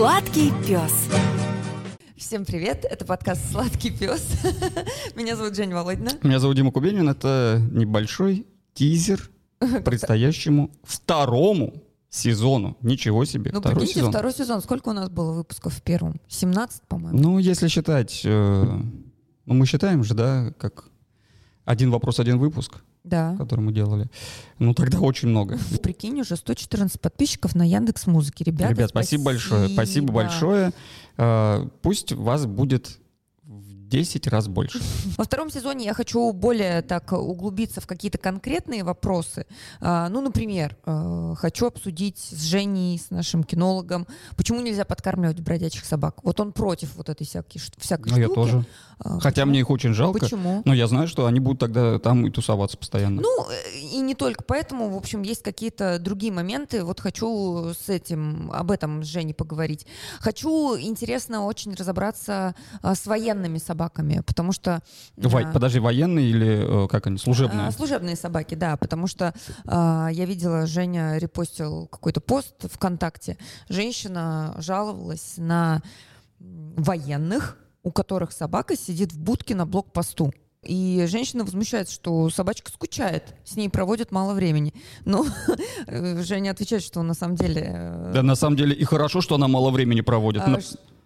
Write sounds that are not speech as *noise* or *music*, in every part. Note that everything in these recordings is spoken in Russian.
Сладкий пес. Всем привет, это подкаст «Сладкий пес». *laughs* Меня зовут Женя Володина. Меня зовут Дима Кубенин. Это небольшой тизер *laughs* предстоящему второму сезону. Ничего себе, Ну, второй сезон. второй сезон. Сколько у нас было выпусков в первом? 17, по-моему? Ну, если считать... э, ну, мы считаем же, да, как один вопрос, один выпуск, Да. который мы делали. Ну, тогда очень много. Прикинь, уже 114 подписчиков на Яндекс Музыке. Ребята, Ребят, спасибо большое. Спасибо большое. Пусть вас будет 10 раз больше. *laughs* Во втором сезоне я хочу более так углубиться в какие-то конкретные вопросы. А, Ну, например, э, хочу обсудить с Женей, с нашим кинологом, почему нельзя подкармливать бродячих собак. Вот он против вот этой всякой, всякой Ну, я штуки. тоже. А, Хотя почему? мне их очень жалко. Почему? Но я знаю, что они будут тогда там и тусоваться постоянно. Ну, и не только поэтому, в общем, есть какие-то другие моменты. Вот хочу с этим, об этом с Женей поговорить. Хочу, интересно, очень разобраться а, с военными собаками, потому что... Во- а, Подожди, военные или э, как они, служебные? а, служебные собаки, да, потому что а, я видела, Женя репостил какой-то пост ВКонтакте. Женщина жаловалась на военных, у которых собака сидит в будке на блокпосту. И женщина возмущается, что собачка скучает, с ней проводят мало времени. Но *laughs* э, Женя отвечает, что на самом деле... э, Да, на самом деле и хорошо, что она мало времени проводит. а,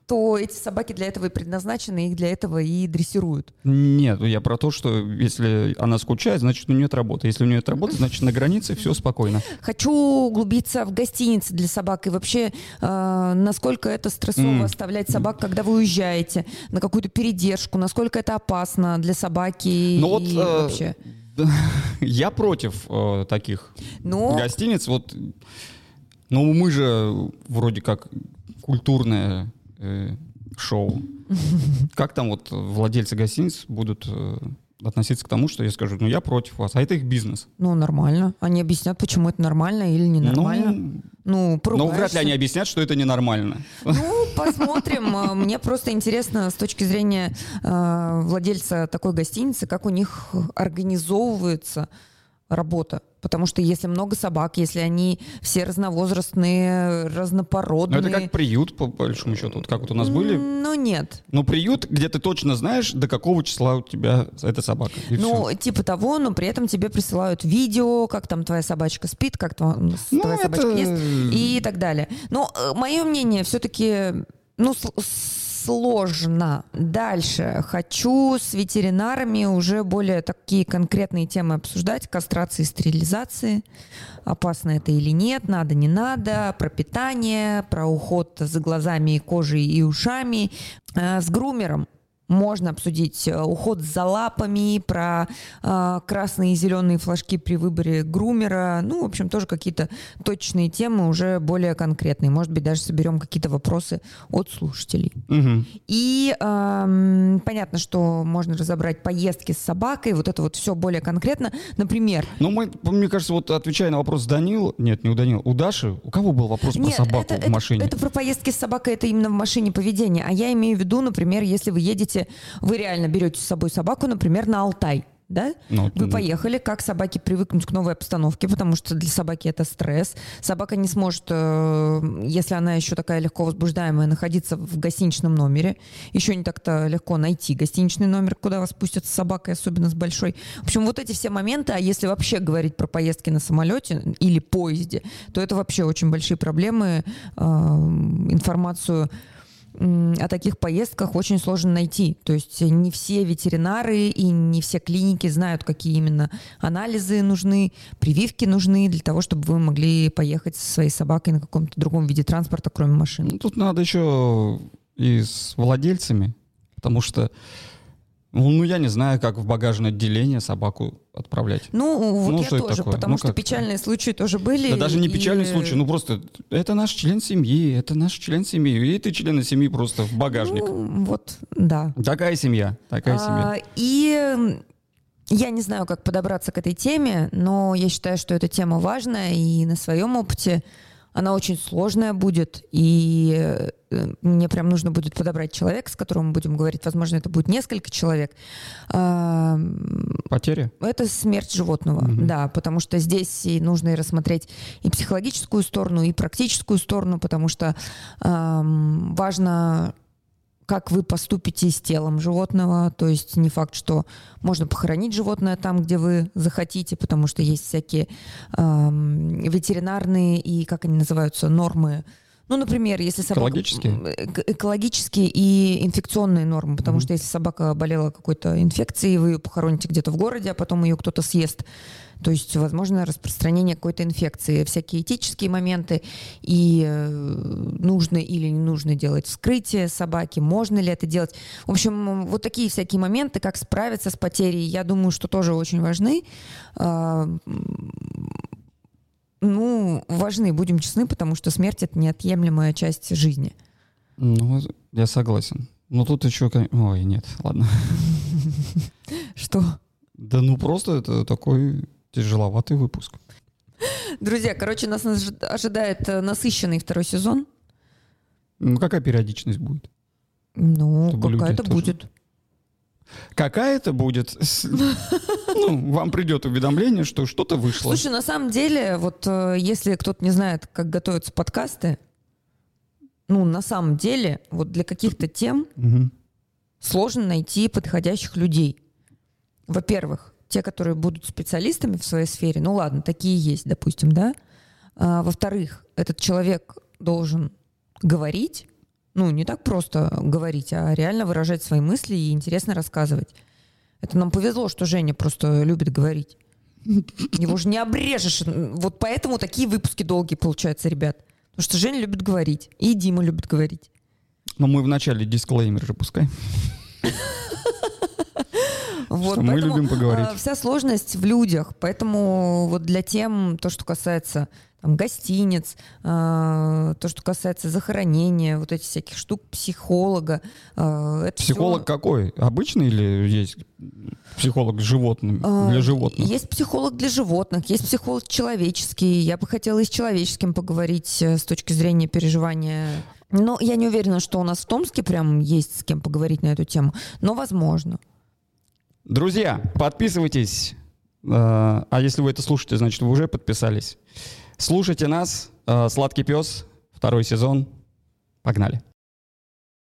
Что эти собаки для этого и предназначены, их для этого и дрессируют. Нет, я про то, что если она скучает, значит, у нее нет работы. Если у нее нет работы, значит, на границе все спокойно. Хочу углубиться в гостиницы для собак и вообще, э, насколько это стрессово М. оставлять собак, когда вы уезжаете, на какую-то передержку, насколько это опасно для собаки Ну вот, и э, вообще. *laughs* Я против э, таких Но гостиниц. Вот, ну, мы же вроде как культурное э, шоу. *laughs* Как там вот владельцы гостиниц будут э, относиться к тому, что я скажу, ну, я против вас, а это их бизнес. ну, нормально. Они объяснят, почему это нормально или ненормально. Ну, Ну, ну, вряд ли они поругаешься. объяснят, что это ненормально. Ну, посмотрим. А, Мне просто интересно с точки зрения э, владельца такой гостиницы, как у них организовывается работа. Потому что если много собак, если они все разновозрастные, разнопородные... это как приют, по большому счету. Вот как вот у нас были. Ну, нет. Ну, приют, где ты точно знаешь, до какого числа у тебя эта собака. Ну, всё. типа того, но при этом тебе присылают видео, как там твоя собачка спит, как там Ну, твоя это- собачка ест и так далее. Но мое мнение все-таки ну, сложно. Дальше. Хочу с ветеринарами уже более такие конкретные темы обсуждать. Кастрации и стерилизации. Опасно это или нет, надо, не надо. Про питание, про уход за глазами, кожей и ушами. Э, С грумером можно обсудить э, уход за лапами, про э, красные и зеленые флажки при выборе грумера. Ну, в общем, тоже какие-то точные темы, уже более конкретные. Может быть, даже соберем какие-то вопросы от слушателей. Мгм. И эм, понятно, что можно разобрать поездки с собакой, вот это вот все более конкретно. Например, Ну, мы, мне кажется, вот отвечая на вопрос Данил, нет, не у Данила, у Даши, у кого был вопрос Нет, про собаку это, в это- машине? Это, про поездки с собакой, это именно в машине поведение. А я имею в виду, например, если вы едете, вы реально берете с собой собаку, например, на Алтай. Да? Ну, Вы ну, поехали, как собаке привыкнуть к новой обстановке, потому что для собаки это стресс. Собака не сможет, э, если она еще такая легко возбуждаемая, находиться в гостиничном номере. Еще не так-то легко найти гостиничный номер, куда вас пустят с собакой, особенно с большой. В общем, вот эти все моменты, а если вообще говорить про поездки на самолете или поезде, то это вообще очень большие проблемы. Э, Информацию о таких поездках очень сложно найти. То есть не все ветеринары и не все клиники знают, какие именно анализы нужны, прививки нужны для того, чтобы вы могли поехать со своей собакой на каком-то другом виде транспорта, кроме машины. Ну, тут надо еще и с владельцами, потому что, ну, ну, я не знаю, как в багажное отделение собаку отправлять. Ну, вот Ну, я тоже, такое? потому Ну, что как? печальные случаи тоже были. Да даже не и- печальный случай, ну просто это наш член семьи, это наш член семьи, и ты члены семьи просто в багажник. Ну, вот, да. Такая семья, такая семья. А, И м, я не знаю, как подобраться к этой теме, но я считаю, что эта тема важная, и на своем опыте Она очень сложная будет, и э, мне прям нужно будет подобрать человека, с которым мы будем говорить. Возможно, это будет несколько человек. Потеря? Это смерть животного, угу. да, потому что здесь и нужно и рассмотреть и психологическую сторону, и практическую сторону, потому что важно как вы поступите с телом животного. То есть не факт, что можно похоронить животное там, где вы захотите, потому что есть всякие э, ветеринарные и, как они называются, нормы. Ну, например, если собака... Экологические? Экологические и инфекционные нормы, потому mm-hmm. что если собака болела какой-то инфекцией, вы ее похороните где-то в городе, а потом ее кто-то съест, то есть, возможно, распространение какой-то инфекции, всякие этические моменты, и э, нужно или не нужно делать вскрытие собаки, можно ли это делать. В общем, вот такие всякие моменты, как справиться с потерей, я думаю, что тоже очень важны. А, ну, важны, будем честны, потому что смерть — это неотъемлемая часть жизни. Ну, я согласен. Но тут еще... Ой, нет, ладно. *laughs* Что? Да ну просто это такой Тяжеловатый выпуск. Друзья, короче, нас ожидает э, насыщенный второй сезон. Ну, какая периодичность будет? Ну, какая-то будет. Какая-то будет. Ну, вам придет уведомление, что что-то вышло. Слушай, на самом деле, вот э, если кто-то не знает, как готовятся подкасты, ну, на самом деле, вот для каких-то тем угу. сложно найти подходящих людей. Во-первых, те, которые будут специалистами в своей сфере, ну ладно, такие есть, допустим, да. А, во-вторых, этот человек должен говорить, ну не так просто говорить, а реально выражать свои мысли и интересно рассказывать. Это нам повезло, что Женя просто любит говорить. Его же не обрежешь. Вот поэтому такие выпуски долгие получаются, ребят. Потому что Женя любит говорить. И Дима любит говорить. Но мы вначале дисклеймер же пускай. *laughs* Вот, мы любим поговорить. А, вся сложность в людях, поэтому вот для тем, то, что касается там, гостиниц, э, то, что касается захоронения, вот этих всяких штук, психолога. Э, это психолог все... какой? Обычный или есть психолог животным, э, для животных? Есть психолог для животных, есть психолог человеческий. Я бы хотела и с человеческим поговорить э, с точки зрения переживания. Но я не уверена, что у нас в Томске прям есть с кем поговорить на эту тему, но возможно. Друзья, подписывайтесь. Э, а если вы это слушаете, значит, вы уже подписались. Слушайте нас. Э, «Сладкий пес», второй сезон. Погнали.